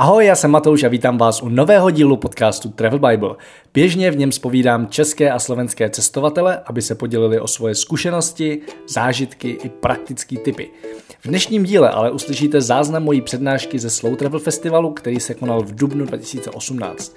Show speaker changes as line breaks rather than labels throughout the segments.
Ahoj, já jsem Matouš a vítám vás u nového dílu podcastu Travel Bible. Běžně v něm spovídám české a slovenské cestovatele, aby se podělili o svoje zkušenosti, zážitky i praktické typy. V dnešním díle ale uslyšíte záznam mojí přednášky ze Slow Travel Festivalu, který se konal v dubnu 2018.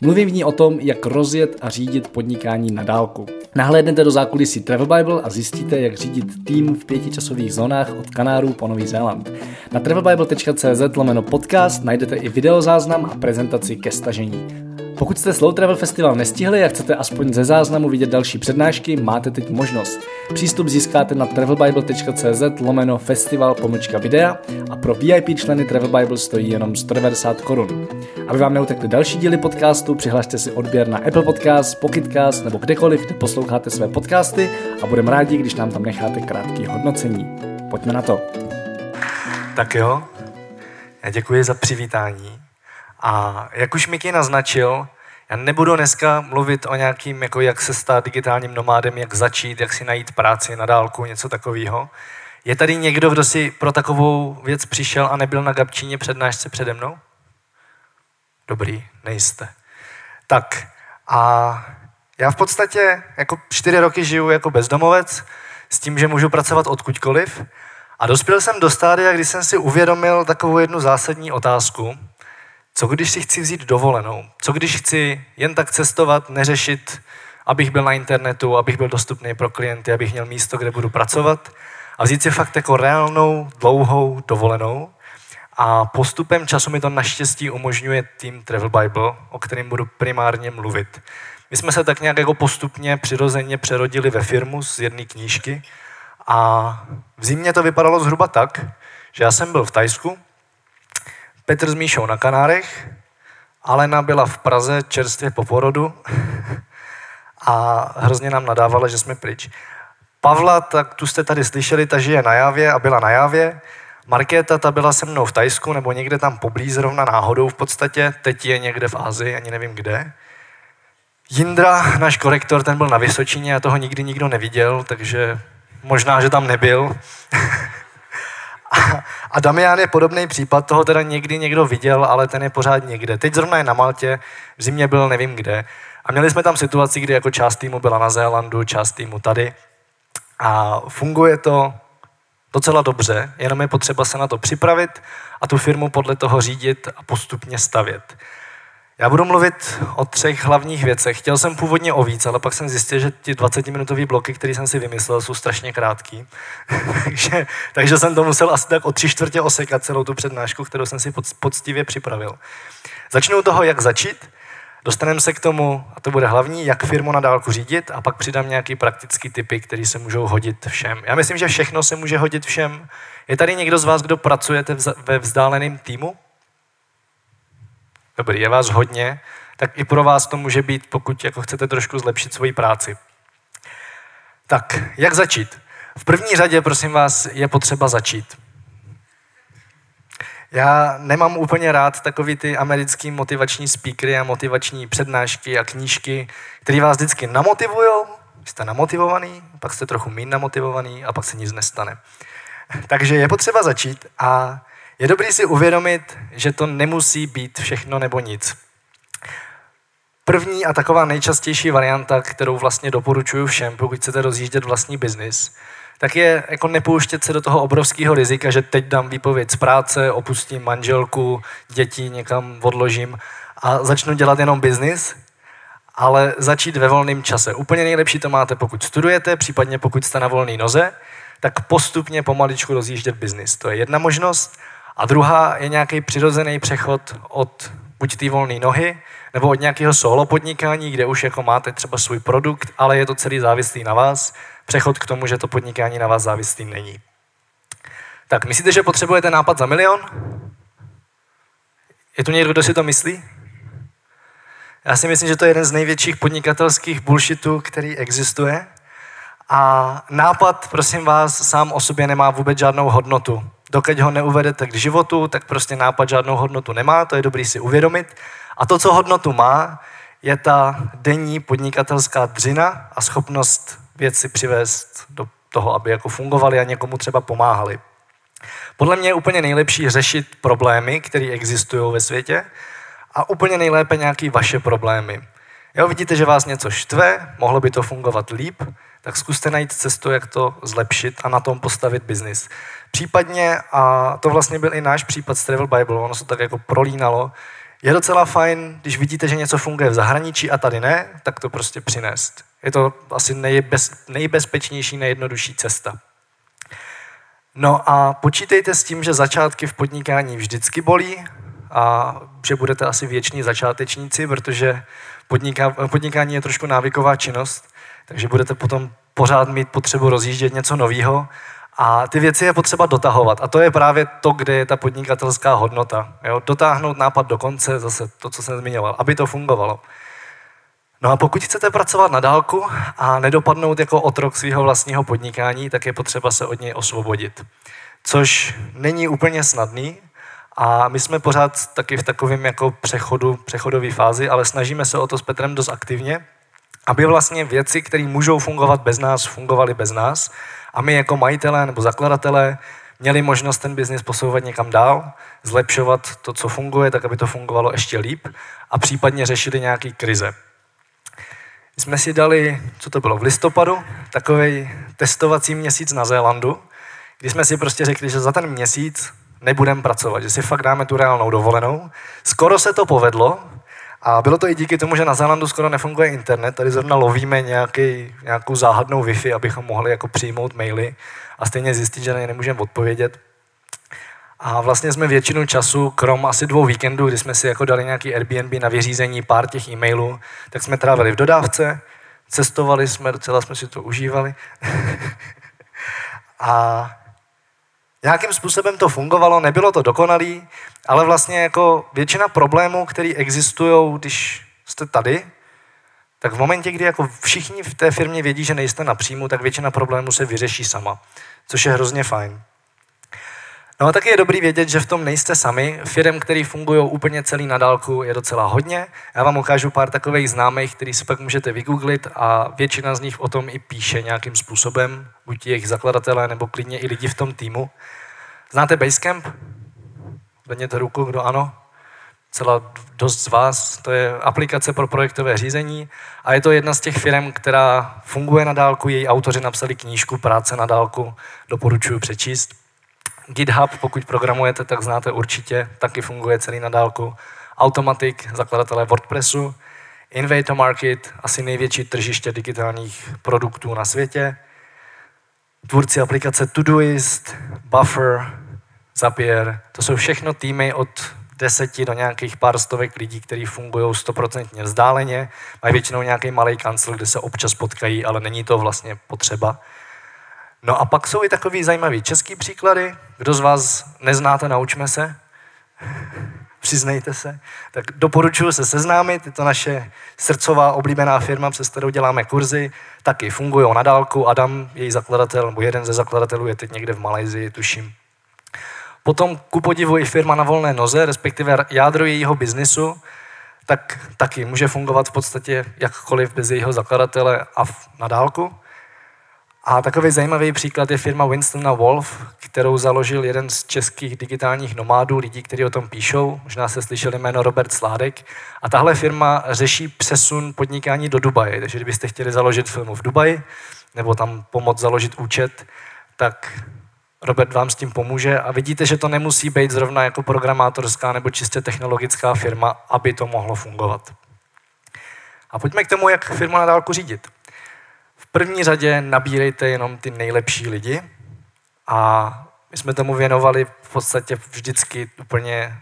Mluvím v ní o tom, jak rozjet a řídit podnikání na dálku. Nahlédnete do zákulisí Travel Bible a zjistíte, jak řídit tým v pětičasových zónách od Kanárů po Nový Zéland. Na travelbible.cz lomeno podcast najdete i videozáznam a prezentaci ke stažení. Pokud jste Slow Travel Festival nestihli a chcete aspoň ze záznamu vidět další přednášky, máte teď možnost. Přístup získáte na travelbible.cz lomeno festival pomlčka videa a pro VIP členy Travel Bible stojí jenom 190 korun. Aby vám neutekly další díly podcastu, přihlašte si odběr na Apple Podcast, Pocketcast nebo kdekoliv, kde posloucháte své podcasty a budeme rádi, když nám tam necháte krátké hodnocení. Pojďme na to.
Tak jo, já děkuji za přivítání. A jak už Miky naznačil, já nebudu dneska mluvit o nějakým, jako jak se stát digitálním nomádem, jak začít, jak si najít práci na dálku, něco takového. Je tady někdo, kdo si pro takovou věc přišel a nebyl na Gabčíně přednášce přede mnou? Dobrý, nejste. Tak a já v podstatě jako čtyři roky žiju jako bezdomovec s tím, že můžu pracovat odkudkoliv. A dospěl jsem do stádia, kdy jsem si uvědomil takovou jednu zásadní otázku, co když si chci vzít dovolenou? Co když chci jen tak cestovat, neřešit, abych byl na internetu, abych byl dostupný pro klienty, abych měl místo, kde budu pracovat a vzít si fakt jako reálnou, dlouhou dovolenou. A postupem času mi to naštěstí umožňuje tým Travel Bible, o kterém budu primárně mluvit. My jsme se tak nějak jako postupně přirozeně přerodili ve firmu z jedné knížky a v zimě to vypadalo zhruba tak, že já jsem byl v Tajsku, Petr s Míšou na Kanárech, Alena byla v Praze čerstvě po porodu a hrozně nám nadávala, že jsme pryč. Pavla, tak tu jste tady slyšeli, ta žije na Javě a byla na Javě. Markéta, ta byla se mnou v Tajsku nebo někde tam poblíž, zrovna náhodou v podstatě. Teď je někde v Ázii, ani nevím kde. Jindra, náš korektor, ten byl na Vysočině a toho nikdy nikdo neviděl, takže možná, že tam nebyl. A Damian je podobný případ, toho teda někdy někdo viděl, ale ten je pořád někde. Teď zrovna je na Maltě, v zimě byl nevím kde. A měli jsme tam situaci, kdy jako část týmu byla na Zélandu, část týmu tady. A funguje to docela dobře, jenom je potřeba se na to připravit a tu firmu podle toho řídit a postupně stavět. Já budu mluvit o třech hlavních věcech. Chtěl jsem původně o víc, ale pak jsem zjistil, že ty 20-minutové bloky, které jsem si vymyslel, jsou strašně krátký. takže, takže jsem to musel asi tak o tři čtvrtě osekat celou tu přednášku, kterou jsem si poctivě připravil. Začnu toho, jak začít. Dostaneme se k tomu, a to bude hlavní, jak firmu na dálku řídit a pak přidám nějaký praktický typy, které se můžou hodit všem. Já myslím, že všechno se může hodit všem. Je tady někdo z vás, kdo pracujete ve vzdáleném týmu? Dobrý, je vás hodně, tak i pro vás to může být, pokud jako chcete trošku zlepšit svoji práci. Tak, jak začít? V první řadě, prosím vás, je potřeba začít. Já nemám úplně rád takový ty americký motivační speakery a motivační přednášky a knížky, které vás vždycky namotivují, jste namotivovaný, pak jste trochu méně namotivovaný a pak se nic nestane. Takže je potřeba začít a je dobrý si uvědomit, že to nemusí být všechno nebo nic. První a taková nejčastější varianta, kterou vlastně doporučuji všem, pokud chcete rozjíždět vlastní biznis, tak je jako nepouštět se do toho obrovského rizika, že teď dám výpověď z práce, opustím manželku, děti někam odložím a začnu dělat jenom biznis, ale začít ve volném čase. Úplně nejlepší to máte, pokud studujete, případně pokud jste na volné noze, tak postupně pomaličku rozjíždět biznis. To je jedna možnost. A druhá je nějaký přirozený přechod od buď té volné nohy, nebo od nějakého solo podnikání, kde už jako máte třeba svůj produkt, ale je to celý závislý na vás, přechod k tomu, že to podnikání na vás závislý není. Tak, myslíte, že potřebujete nápad za milion? Je tu někdo, kdo si to myslí? Já si myslím, že to je jeden z největších podnikatelských bullshitů, který existuje. A nápad, prosím vás, sám o sobě nemá vůbec žádnou hodnotu. Dokud ho neuvedete k životu, tak prostě nápad žádnou hodnotu nemá, to je dobrý si uvědomit. A to, co hodnotu má, je ta denní podnikatelská dřina a schopnost věci přivést do toho, aby jako fungovaly a někomu třeba pomáhali. Podle mě je úplně nejlepší řešit problémy, které existují ve světě a úplně nejlépe nějaký vaše problémy. Jo, vidíte, že vás něco štve, mohlo by to fungovat líp, tak zkuste najít cestu, jak to zlepšit a na tom postavit biznis. Případně, a to vlastně byl i náš případ z Travel Bible, ono se tak jako prolínalo, je docela fajn, když vidíte, že něco funguje v zahraničí a tady ne, tak to prostě přinést. Je to asi nejbez, nejbezpečnější, nejjednodušší cesta. No a počítejte s tím, že začátky v podnikání vždycky bolí a že budete asi věční začátečníci, protože podniká, podnikání je trošku návyková činnost, takže budete potom pořád mít potřebu rozjíždět něco nového a ty věci je potřeba dotahovat. A to je právě to, kde je ta podnikatelská hodnota. Jo? Dotáhnout nápad do konce, zase to, co jsem zmiňoval, aby to fungovalo. No a pokud chcete pracovat na dálku a nedopadnout jako otrok svého vlastního podnikání, tak je potřeba se od něj osvobodit. Což není úplně snadný a my jsme pořád taky v takovém jako přechodu, přechodové fázi, ale snažíme se o to s Petrem dost aktivně, aby vlastně věci, které můžou fungovat bez nás, fungovaly bez nás a my jako majitelé nebo zakladatelé měli možnost ten biznis posouvat někam dál, zlepšovat to, co funguje, tak aby to fungovalo ještě líp a případně řešili nějaké krize. Jsme si dali, co to bylo, v listopadu, takový testovací měsíc na Zélandu, kdy jsme si prostě řekli, že za ten měsíc nebudeme pracovat, že si fakt dáme tu reálnou dovolenou. Skoro se to povedlo, a bylo to i díky tomu, že na Zélandu skoro nefunguje internet. Tady zrovna lovíme nějaký, nějakou záhadnou Wi-Fi, abychom mohli jako přijmout maily a stejně zjistit, že na ně nemůžeme odpovědět. A vlastně jsme většinu času, krom asi dvou víkendů, kdy jsme si jako dali nějaký Airbnb na vyřízení pár těch e-mailů, tak jsme trávili v dodávce, cestovali jsme, docela jsme si to užívali. a nějakým způsobem to fungovalo, nebylo to dokonalý, ale vlastně jako většina problémů, které existují, když jste tady, tak v momentě, kdy jako všichni v té firmě vědí, že nejste na příjmu, tak většina problémů se vyřeší sama, což je hrozně fajn. No a taky je dobrý vědět, že v tom nejste sami. Firm, který fungují úplně celý na dálku, je docela hodně. Já vám ukážu pár takových známých, který si pak můžete vygooglit a většina z nich o tom i píše nějakým způsobem, buď jejich zakladatelé nebo klidně i lidi v tom týmu. Znáte Basecamp? Zvedněte ruku, kdo ano. Celá dost z vás. To je aplikace pro projektové řízení a je to jedna z těch firm, která funguje na dálku. Její autoři napsali knížku Práce na dálku. Doporučuji přečíst. GitHub, pokud programujete, tak znáte určitě, taky funguje celý na dálku. Automatic, zakladatelé WordPressu. Invator Market, asi největší tržiště digitálních produktů na světě. Tvůrci aplikace Todoist, Buffer, Zapier. To jsou všechno týmy od deseti do nějakých pár stovek lidí, kteří fungují stoprocentně vzdáleně. Mají většinou nějaký malý kancel, kde se občas potkají, ale není to vlastně potřeba. No a pak jsou i takový zajímavý český příklady. Kdo z vás neznáte, naučme se. Přiznejte se. Tak doporučuji se seznámit. Je to naše srdcová oblíbená firma, přes kterou děláme kurzy. Taky fungují na dálku. Adam, její zakladatel, nebo jeden ze zakladatelů je teď někde v Malajzii, tuším. Potom ku podivu i firma na volné noze, respektive jádro jejího biznisu, tak taky může fungovat v podstatě jakkoliv bez jejího zakladatele a na dálku. A takový zajímavý příklad je firma Winstona Wolf, kterou založil jeden z českých digitálních nomádů, lidí, kteří o tom píšou. Možná se slyšeli jméno Robert Sládek. A tahle firma řeší přesun podnikání do Dubaje. Takže kdybyste chtěli založit firmu v Dubaji, nebo tam pomoct založit účet, tak Robert vám s tím pomůže a vidíte, že to nemusí být zrovna jako programátorská nebo čistě technologická firma, aby to mohlo fungovat. A pojďme k tomu, jak firmu na dálku řídit první řadě nabírejte jenom ty nejlepší lidi a my jsme tomu věnovali v podstatě vždycky úplně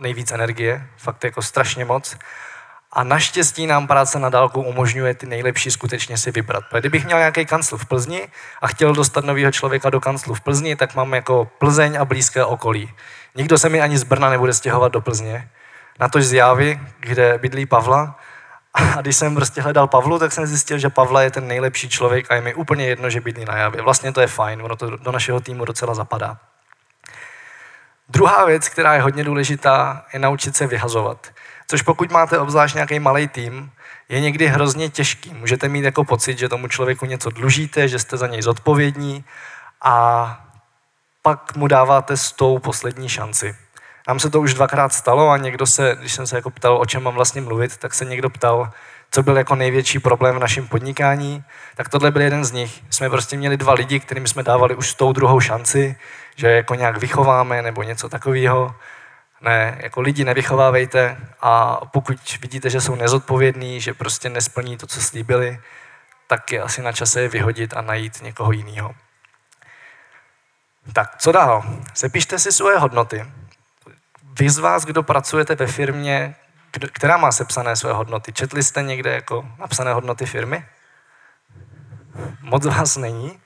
nejvíc energie, fakt jako strašně moc. A naštěstí nám práce na dálku umožňuje ty nejlepší skutečně si vybrat. Protože kdybych měl nějaký kancel v Plzni a chtěl dostat nového člověka do kanclu v Plzni, tak mám jako Plzeň a blízké okolí. Nikdo se mi ani z Brna nebude stěhovat do Plzně. Natož z Jávy, kde bydlí Pavla, a když jsem prostě hledal Pavlu, tak jsem zjistil, že Pavla je ten nejlepší člověk a je mi úplně jedno, že bydlí na Javě. Vlastně to je fajn, ono to do našeho týmu docela zapadá. Druhá věc, která je hodně důležitá, je naučit se vyhazovat. Což pokud máte obzvlášť nějaký malý tým, je někdy hrozně těžký. Můžete mít jako pocit, že tomu člověku něco dlužíte, že jste za něj zodpovědní a pak mu dáváte s tou poslední šanci. Nám se to už dvakrát stalo a někdo se, když jsem se jako ptal, o čem mám vlastně mluvit, tak se někdo ptal, co byl jako největší problém v našem podnikání, tak tohle byl jeden z nich. Jsme prostě měli dva lidi, kterým jsme dávali už tou druhou šanci, že jako nějak vychováme nebo něco takového. Ne, jako lidi nevychovávejte a pokud vidíte, že jsou nezodpovědní, že prostě nesplní to, co slíbili, tak je asi na čase je vyhodit a najít někoho jiného. Tak, co dál? Zapište si svoje hodnoty. Vy z vás, kdo pracujete ve firmě, kdo, která má sepsané své hodnoty, četli jste někde jako napsané hodnoty firmy? Moc vás není.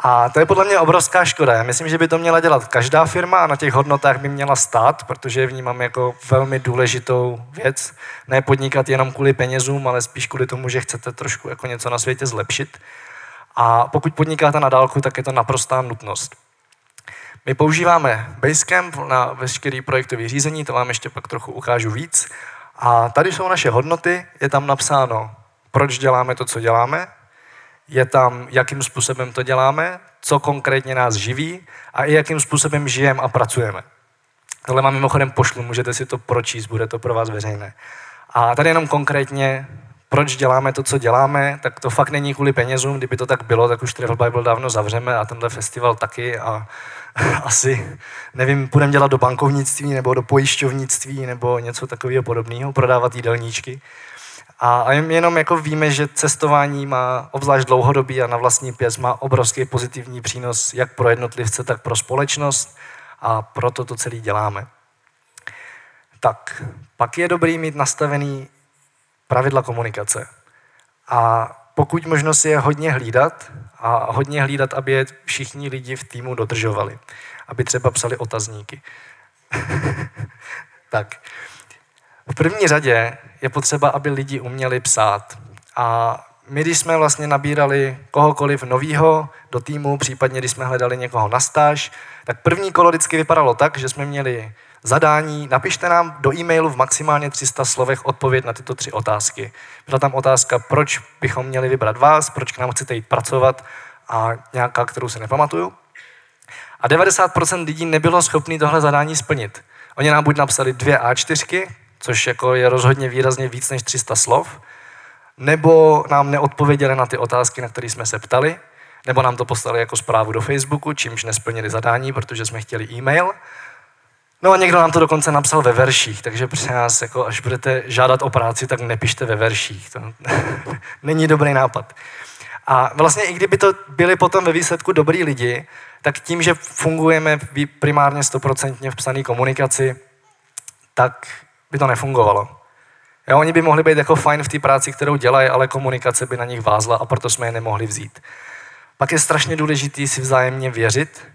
A to je podle mě obrovská škoda. Já myslím, že by to měla dělat každá firma a na těch hodnotách by měla stát, protože je vnímám jako velmi důležitou věc. Ne podnikat jenom kvůli penězům, ale spíš kvůli tomu, že chcete trošku jako něco na světě zlepšit. A pokud podnikáte na dálku, tak je to naprostá nutnost. My používáme Basecamp na veškerý projektový řízení, to vám ještě pak trochu ukážu víc. A tady jsou naše hodnoty, je tam napsáno, proč děláme to, co děláme, je tam, jakým způsobem to děláme, co konkrétně nás živí a i jakým způsobem žijeme a pracujeme. Tohle vám mimochodem pošlu, můžete si to pročíst, bude to pro vás veřejné. A tady jenom konkrétně, proč děláme to, co děláme, tak to fakt není kvůli penězům, kdyby to tak bylo, tak už Travel Bible dávno zavřeme a tenhle festival taky a asi, nevím, půjdeme dělat do bankovnictví nebo do pojišťovnictví nebo něco takového podobného, prodávat jídelníčky. A jenom jako víme, že cestování má obzvlášť dlouhodobý a na vlastní pěst má obrovský pozitivní přínos jak pro jednotlivce, tak pro společnost a proto to celý děláme. Tak, pak je dobrý mít nastavený pravidla komunikace. A pokud možno si je hodně hlídat a hodně hlídat, aby je všichni lidi v týmu dodržovali. Aby třeba psali otazníky. tak. V první řadě je potřeba, aby lidi uměli psát. A my, když jsme vlastně nabírali kohokoliv novýho do týmu, případně když jsme hledali někoho na stáž, tak první kolo vždycky vypadalo tak, že jsme měli zadání, napište nám do e-mailu v maximálně 300 slovech odpověď na tyto tři otázky. Byla tam otázka, proč bychom měli vybrat vás, proč k nám chcete jít pracovat a nějaká, kterou si nepamatuju. A 90% lidí nebylo schopný tohle zadání splnit. Oni nám buď napsali dvě A4, což jako je rozhodně výrazně víc než 300 slov, nebo nám neodpověděli na ty otázky, na které jsme se ptali, nebo nám to poslali jako zprávu do Facebooku, čímž nesplnili zadání, protože jsme chtěli e-mail. No a někdo nám to dokonce napsal ve verších, takže prosím nás, jako až budete žádat o práci, tak nepište ve verších. To není dobrý nápad. A vlastně i kdyby to byli potom ve výsledku dobrý lidi, tak tím, že fungujeme primárně stoprocentně v psané komunikaci, tak by to nefungovalo. Jo, oni by mohli být jako fajn v té práci, kterou dělají, ale komunikace by na nich vázla a proto jsme je nemohli vzít. Pak je strašně důležité si vzájemně věřit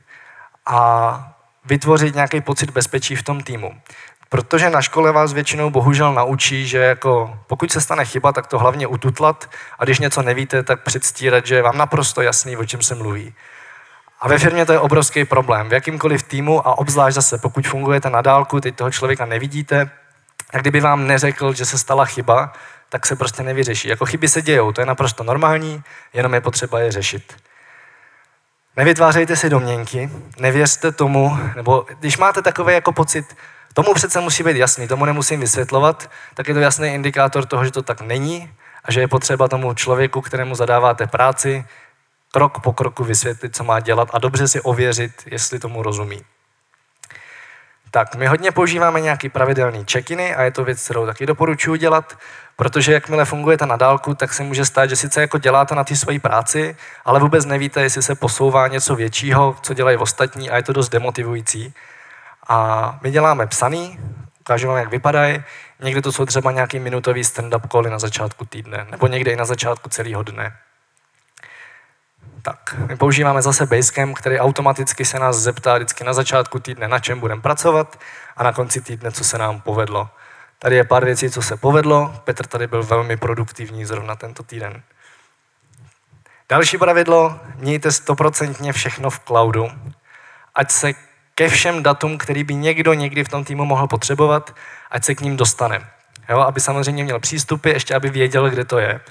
a vytvořit nějaký pocit bezpečí v tom týmu. Protože na škole vás většinou bohužel naučí, že jako pokud se stane chyba, tak to hlavně ututlat a když něco nevíte, tak předstírat, že je vám naprosto jasný, o čem se mluví. A ve firmě to je obrovský problém. V jakýmkoliv týmu a obzvlášť zase, pokud fungujete na dálku, teď toho člověka nevidíte, a kdyby vám neřekl, že se stala chyba, tak se prostě nevyřeší. Jako chyby se dějou, to je naprosto normální, jenom je potřeba je řešit. Nevytvářejte si domněnky, nevěřte tomu, nebo když máte takový jako pocit, tomu přece musí být jasný, tomu nemusím vysvětlovat, tak je to jasný indikátor toho, že to tak není a že je potřeba tomu člověku, kterému zadáváte práci, krok po kroku vysvětlit, co má dělat a dobře si ověřit, jestli tomu rozumí. Tak my hodně používáme nějaký pravidelný check-iny a je to věc, kterou taky doporučuji dělat, protože jakmile fungujete na dálku, tak se může stát, že sice jako děláte na té své práci, ale vůbec nevíte, jestli se posouvá něco většího, co dělají ostatní a je to dost demotivující. A my děláme psaný, ukážu vám, jak vypadají. Někdy to jsou třeba nějaký minutový stand-up cally na začátku týdne, nebo někde i na začátku celého dne. Tak, my používáme zase Basecamp, který automaticky se nás zeptá vždycky na začátku týdne, na čem budeme pracovat a na konci týdne, co se nám povedlo. Tady je pár věcí, co se povedlo. Petr tady byl velmi produktivní zrovna tento týden. Další pravidlo, mějte stoprocentně všechno v cloudu, ať se ke všem datům, který by někdo někdy v tom týmu mohl potřebovat, ať se k ním dostane. Jo, aby samozřejmě měl přístupy, ještě aby věděl, kde to je.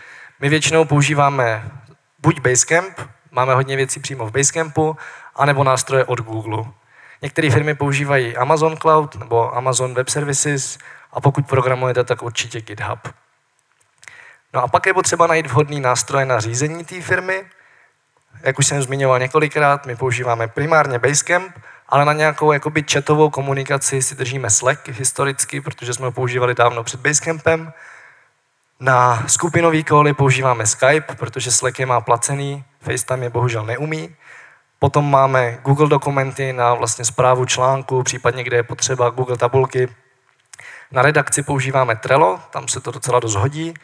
My většinou používáme buď Basecamp, máme hodně věcí přímo v Basecampu, anebo nástroje od Google. Některé firmy používají Amazon Cloud nebo Amazon Web Services a pokud programujete, tak určitě GitHub. No a pak je potřeba najít vhodný nástroj na řízení té firmy. Jak už jsem zmiňoval několikrát, my používáme primárně Basecamp, ale na nějakou jakoby chatovou komunikaci si držíme Slack historicky, protože jsme ho používali dávno před Basecampem. Na skupinový koly používáme Skype, protože Slack je má placený, FaceTime je bohužel neumí. Potom máme Google dokumenty na vlastně zprávu článku, případně kde je potřeba Google tabulky. Na redakci používáme Trello, tam se to docela dost hodí.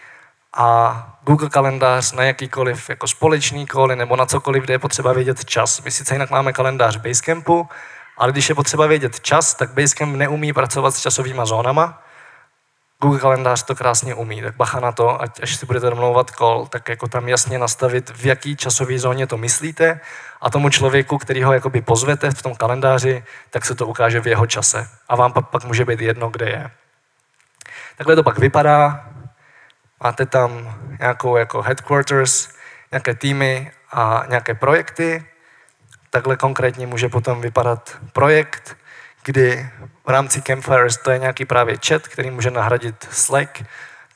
A Google kalendář na jakýkoliv jako společný koly nebo na cokoliv, kde je potřeba vědět čas. My sice jinak máme kalendář Basecampu, ale když je potřeba vědět čas, tak Basecamp neumí pracovat s časovými zónama, Google kalendář to krásně umí, tak bacha na to, ať až si budete domlouvat call, tak jako tam jasně nastavit, v jaký časové zóně to myslíte a tomu člověku, který ho jakoby pozvete v tom kalendáři, tak se to ukáže v jeho čase. A vám pak, pak může být jedno, kde je. Takhle to pak vypadá. Máte tam nějakou jako headquarters, nějaké týmy a nějaké projekty. Takhle konkrétně může potom vypadat projekt, kdy v rámci Campfires to je nějaký právě chat, který může nahradit Slack.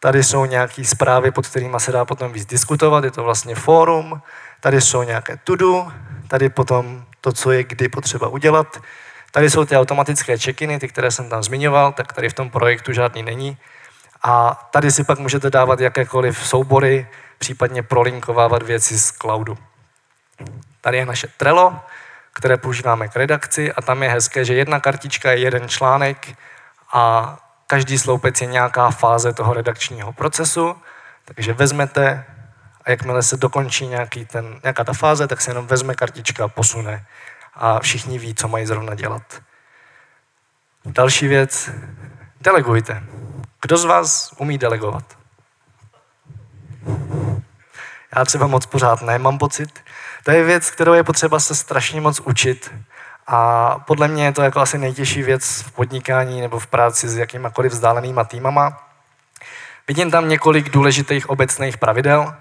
Tady jsou nějaké zprávy, pod kterými se dá potom víc diskutovat, je to vlastně fórum. Tady jsou nějaké to-do, tady potom to, co je kdy potřeba udělat. Tady jsou ty automatické check-iny, ty, které jsem tam zmiňoval, tak tady v tom projektu žádný není. A tady si pak můžete dávat jakékoliv soubory, případně prolinkovávat věci z cloudu. Tady je naše Trello, které používáme k redakci a tam je hezké, že jedna kartička je jeden článek a každý sloupec je nějaká fáze toho redakčního procesu, takže vezmete a jakmile se dokončí nějaký ten, nějaká ta fáze, tak se jenom vezme kartička a posune a všichni ví, co mají zrovna dělat. Další věc, delegujte. Kdo z vás umí delegovat? Já třeba moc pořád nemám pocit. To je věc, kterou je potřeba se strašně moc učit. A podle mě je to jako asi nejtěžší věc v podnikání nebo v práci s jakýmakoliv vzdálenýma týmama. Vidím tam několik důležitých obecných pravidel.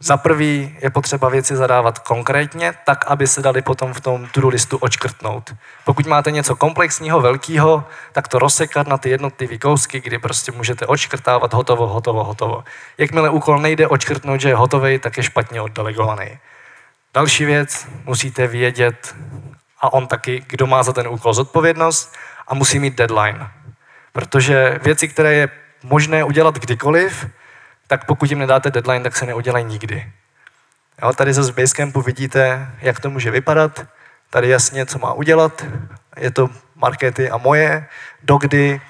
Za prvý je potřeba věci zadávat konkrétně, tak, aby se dali potom v tom to listu očkrtnout. Pokud máte něco komplexního, velkého, tak to rozsekat na ty jednotlivé kousky, kdy prostě můžete očkrtávat hotovo, hotovo, hotovo. Jakmile úkol nejde očkrtnout, že je hotový, tak je špatně oddelegovaný. Další věc, musíte vědět, a on taky, kdo má za ten úkol zodpovědnost a musí mít deadline. Protože věci, které je možné udělat kdykoliv, tak pokud jim nedáte deadline, tak se neudělají nikdy. Jo, tady ze Basecampu vidíte, jak to může vypadat. Tady jasně, co má udělat. Je to markety a moje, dokdy.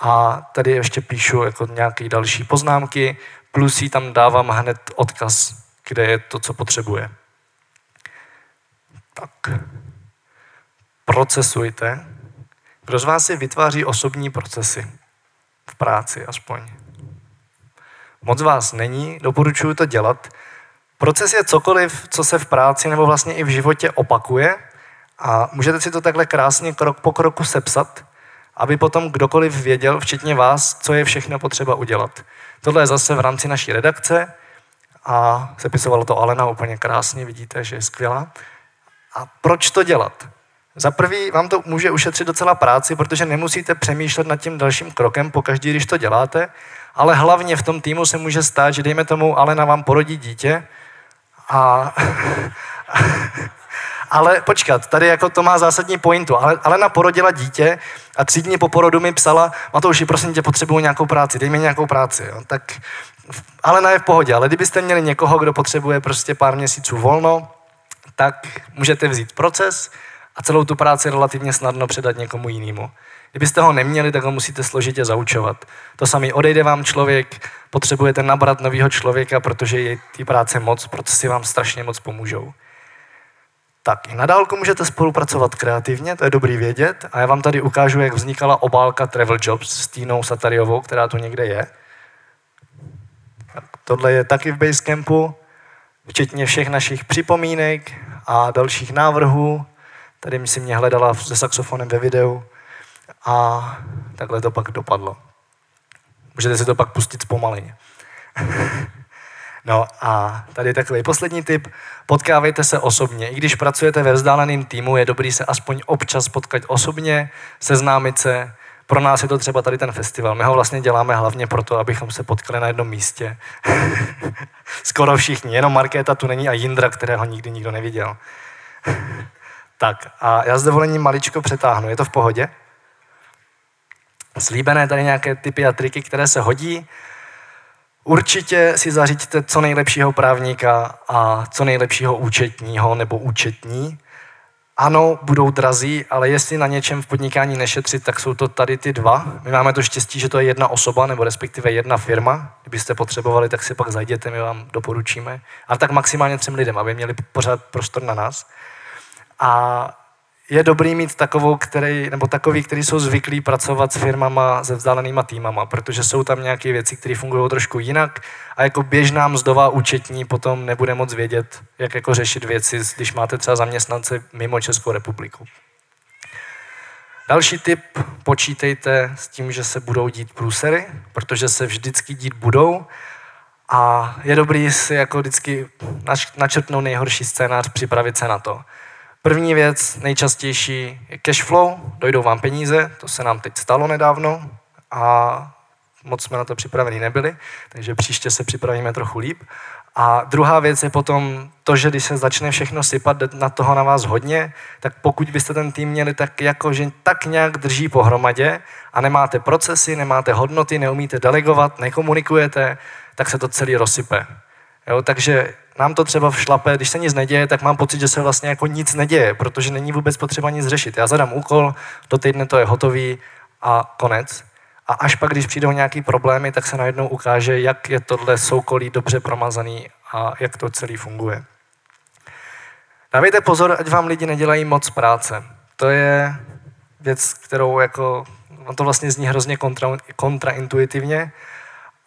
A tady ještě píšu jako nějaké další poznámky, plus jí tam dávám hned odkaz, kde je to, co potřebuje. Tak, procesujte. Kdo z vás si vytváří osobní procesy? V práci aspoň. Moc vás není, doporučuji to dělat. Proces je cokoliv, co se v práci nebo vlastně i v životě opakuje a můžete si to takhle krásně krok po kroku sepsat, aby potom kdokoliv věděl, včetně vás, co je všechno potřeba udělat. Tohle je zase v rámci naší redakce a sepisovalo to Alena úplně krásně, vidíte, že je skvělá. A proč to dělat? Za prvý vám to může ušetřit docela práci, protože nemusíte přemýšlet nad tím dalším krokem pokaždý, když to děláte, ale hlavně v tom týmu se může stát, že dejme tomu Alena vám porodí dítě a... ale počkat, tady jako to má zásadní pointu. Ale Alena porodila dítě a tři dny po porodu mi psala, Matouši, prosím tě, potřebuji nějakou práci, dej mi nějakou práci. Jo. Tak Alena je v pohodě, ale kdybyste měli někoho, kdo potřebuje prostě pár měsíců volno, tak můžete vzít proces a celou tu práci relativně snadno předat někomu jinému. Kdybyste ho neměli, tak ho musíte složitě zaučovat. To samý odejde vám člověk, potřebujete nabrat nového člověka, protože je ty práce moc, procesy vám strašně moc pomůžou. Tak i na dálku můžete spolupracovat kreativně, to je dobrý vědět. A já vám tady ukážu, jak vznikala obálka Travel Jobs s Týnou Satariovou, která tu někde je. Tak tohle je taky v Basecampu včetně všech našich připomínek a dalších návrhů. Tady mi si mě hledala se saxofonem ve videu a takhle to pak dopadlo. Můžete si to pak pustit zpomaleně. No a tady takový poslední tip. Potkávejte se osobně. I když pracujete ve vzdáleném týmu, je dobrý se aspoň občas potkat osobně, seznámit se. Pro nás je to třeba tady ten festival. My ho vlastně děláme hlavně proto, abychom se potkali na jednom místě. Skoro všichni. Jenom Markéta tu není a Jindra, kterého nikdy nikdo neviděl. tak a já s dovolením maličko přetáhnu. Je to v pohodě? Slíbené tady nějaké typy a triky, které se hodí. Určitě si zaříďte co nejlepšího právníka a co nejlepšího účetního nebo účetní. Ano, budou drazí, ale jestli na něčem v podnikání nešetřit, tak jsou to tady ty dva. My máme to štěstí, že to je jedna osoba, nebo respektive jedna firma. Kdybyste potřebovali, tak si pak zajděte, my vám doporučíme. Ale tak maximálně třem lidem, aby měli pořád prostor na nás. A je dobrý mít takovou, který, nebo takový, který jsou zvyklí pracovat s firmama, se vzdálenýma týmama, protože jsou tam nějaké věci, které fungují trošku jinak a jako běžná mzdová účetní potom nebude moc vědět, jak jako řešit věci, když máte třeba zaměstnance mimo Českou republiku. Další tip, počítejte s tím, že se budou dít průsery, protože se vždycky dít budou a je dobrý si jako vždycky načrtnout nejhorší scénář, připravit se na to. První věc, nejčastější, je cash flow, dojdou vám peníze, to se nám teď stalo nedávno a moc jsme na to připraveni nebyli, takže příště se připravíme trochu líp. A druhá věc je potom to, že když se začne všechno sypat, na toho na vás hodně, tak pokud byste ten tým měli tak jako, že tak nějak drží pohromadě a nemáte procesy, nemáte hodnoty, neumíte delegovat, nekomunikujete, tak se to celý rozsype. Jo, takže nám to třeba všlape, když se nic neděje, tak mám pocit, že se vlastně jako nic neděje, protože není vůbec potřeba nic řešit. Já zadám úkol, do týdne to je hotový a konec. A až pak, když přijdou nějaký problémy, tak se najednou ukáže, jak je tohle soukolí dobře promazaný a jak to celý funguje. Dávejte pozor, ať vám lidi nedělají moc práce. To je věc, kterou jako, on to vlastně zní hrozně kontra, kontraintuitivně,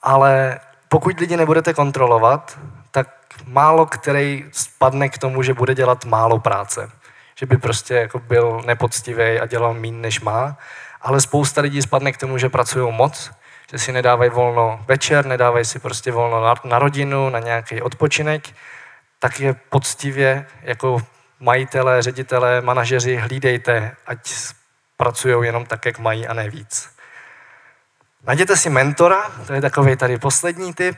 ale pokud lidi nebudete kontrolovat, tak málo který spadne k tomu, že bude dělat málo práce. Že by prostě jako byl nepoctivý a dělal méně, než má. Ale spousta lidí spadne k tomu, že pracují moc, že si nedávají volno večer, nedávají si prostě volno na, na rodinu, na nějaký odpočinek, tak je poctivě jako majitelé, ředitelé, manažeři hlídejte, ať pracují jenom tak, jak mají a ne víc. Najděte si mentora, to je takový tady poslední tip.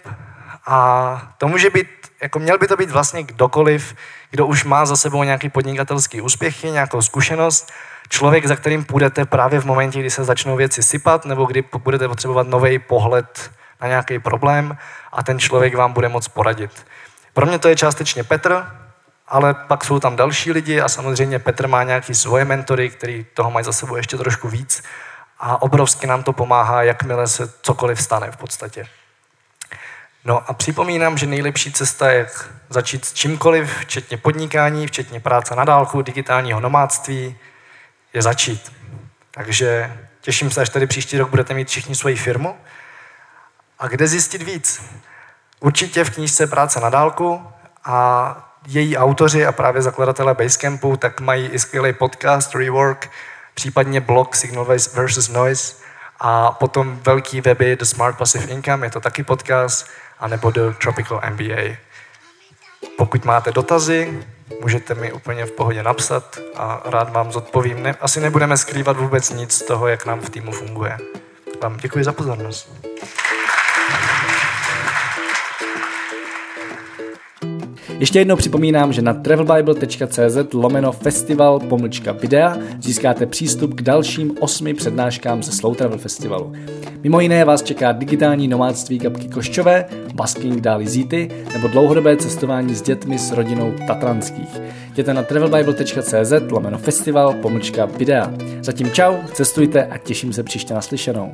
A to může být, jako měl by to být vlastně kdokoliv, kdo už má za sebou nějaký podnikatelský úspěchy, nějakou zkušenost, člověk, za kterým půjdete právě v momentě, kdy se začnou věci sypat, nebo kdy budete potřebovat nový pohled na nějaký problém a ten člověk vám bude moct poradit. Pro mě to je částečně Petr, ale pak jsou tam další lidi a samozřejmě Petr má nějaký svoje mentory, který toho mají za sebou ještě trošku víc a obrovsky nám to pomáhá, jakmile se cokoliv stane v podstatě. No a připomínám, že nejlepší cesta je začít s čímkoliv, včetně podnikání, včetně práce na dálku, digitálního nomádství, je začít. Takže těším se, až tady příští rok budete mít všichni svoji firmu. A kde zjistit víc? Určitě v knížce Práce na dálku a její autoři a právě zakladatelé Basecampu tak mají i skvělý podcast Rework, případně blog Signal versus Noise a potom velký weby The Smart Passive Income, je to taky podcast, anebo The Tropical MBA. Pokud máte dotazy, můžete mi úplně v pohodě napsat a rád vám zodpovím. Ne, asi nebudeme skrývat vůbec nic z toho, jak nám v týmu funguje. Vám děkuji za pozornost.
Ještě jednou připomínám, že na travelbible.cz lomeno festival pomlčka videa získáte přístup k dalším osmi přednáškám ze Slow Travel Festivalu. Mimo jiné vás čeká digitální nomádství Gabky Koščové, basking Dáli Zíty nebo dlouhodobé cestování s dětmi s rodinou Tatranských. Jděte na travelbible.cz lomeno festival pomlčka videa. Zatím čau, cestujte a těším se příště naslyšenou.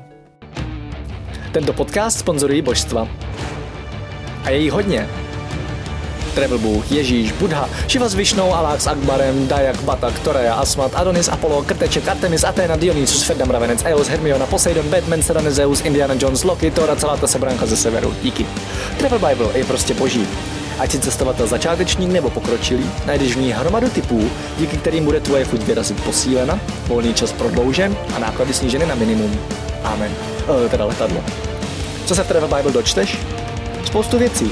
Tento podcast sponzorují božstva. A je jí hodně. Travel Bůh, Ježíš, Buddha, Shiva s Višnou, Alák s Akbarem, Dayak, Batak, Toreja, Asmat, Adonis, Apollo, Krteček, Artemis, Athena, Dionysus, Ferdam, Ravenec, Eos, Hermiona, Poseidon, Batman, Serena, Zeus, Indiana Jones, Loki, Thor celá ta sebranka ze severu. Díky. Travel Bible je prostě boží. Ať si cestovatel začátečník nebo pokročilý, najdeš v ní hromadu typů, díky kterým bude tvoje chuť vyrazit posílena, volný čas prodloužen a náklady sníženy na minimum. Amen. E, teda letadlo. Co se v Travel Bible dočteš? Spoustu věcí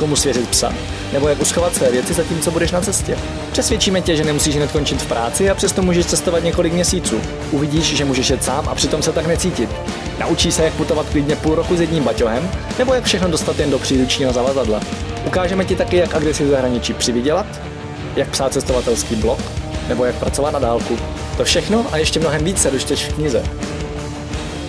komu svěřit psa, nebo jak uschovat své věci zatímco budeš na cestě. Přesvědčíme tě, že nemusíš hned končit v práci a přesto můžeš cestovat několik měsíců. Uvidíš, že můžeš jet sám a přitom se tak necítit. Naučí se, jak putovat klidně půl roku s jedním baťohem, nebo jak všechno dostat jen do příručního zavazadla. Ukážeme ti taky, jak a kde si v zahraničí přivydělat, jak psát cestovatelský blog, nebo jak pracovat na dálku. To všechno a ještě mnohem víc se dočteš v knize.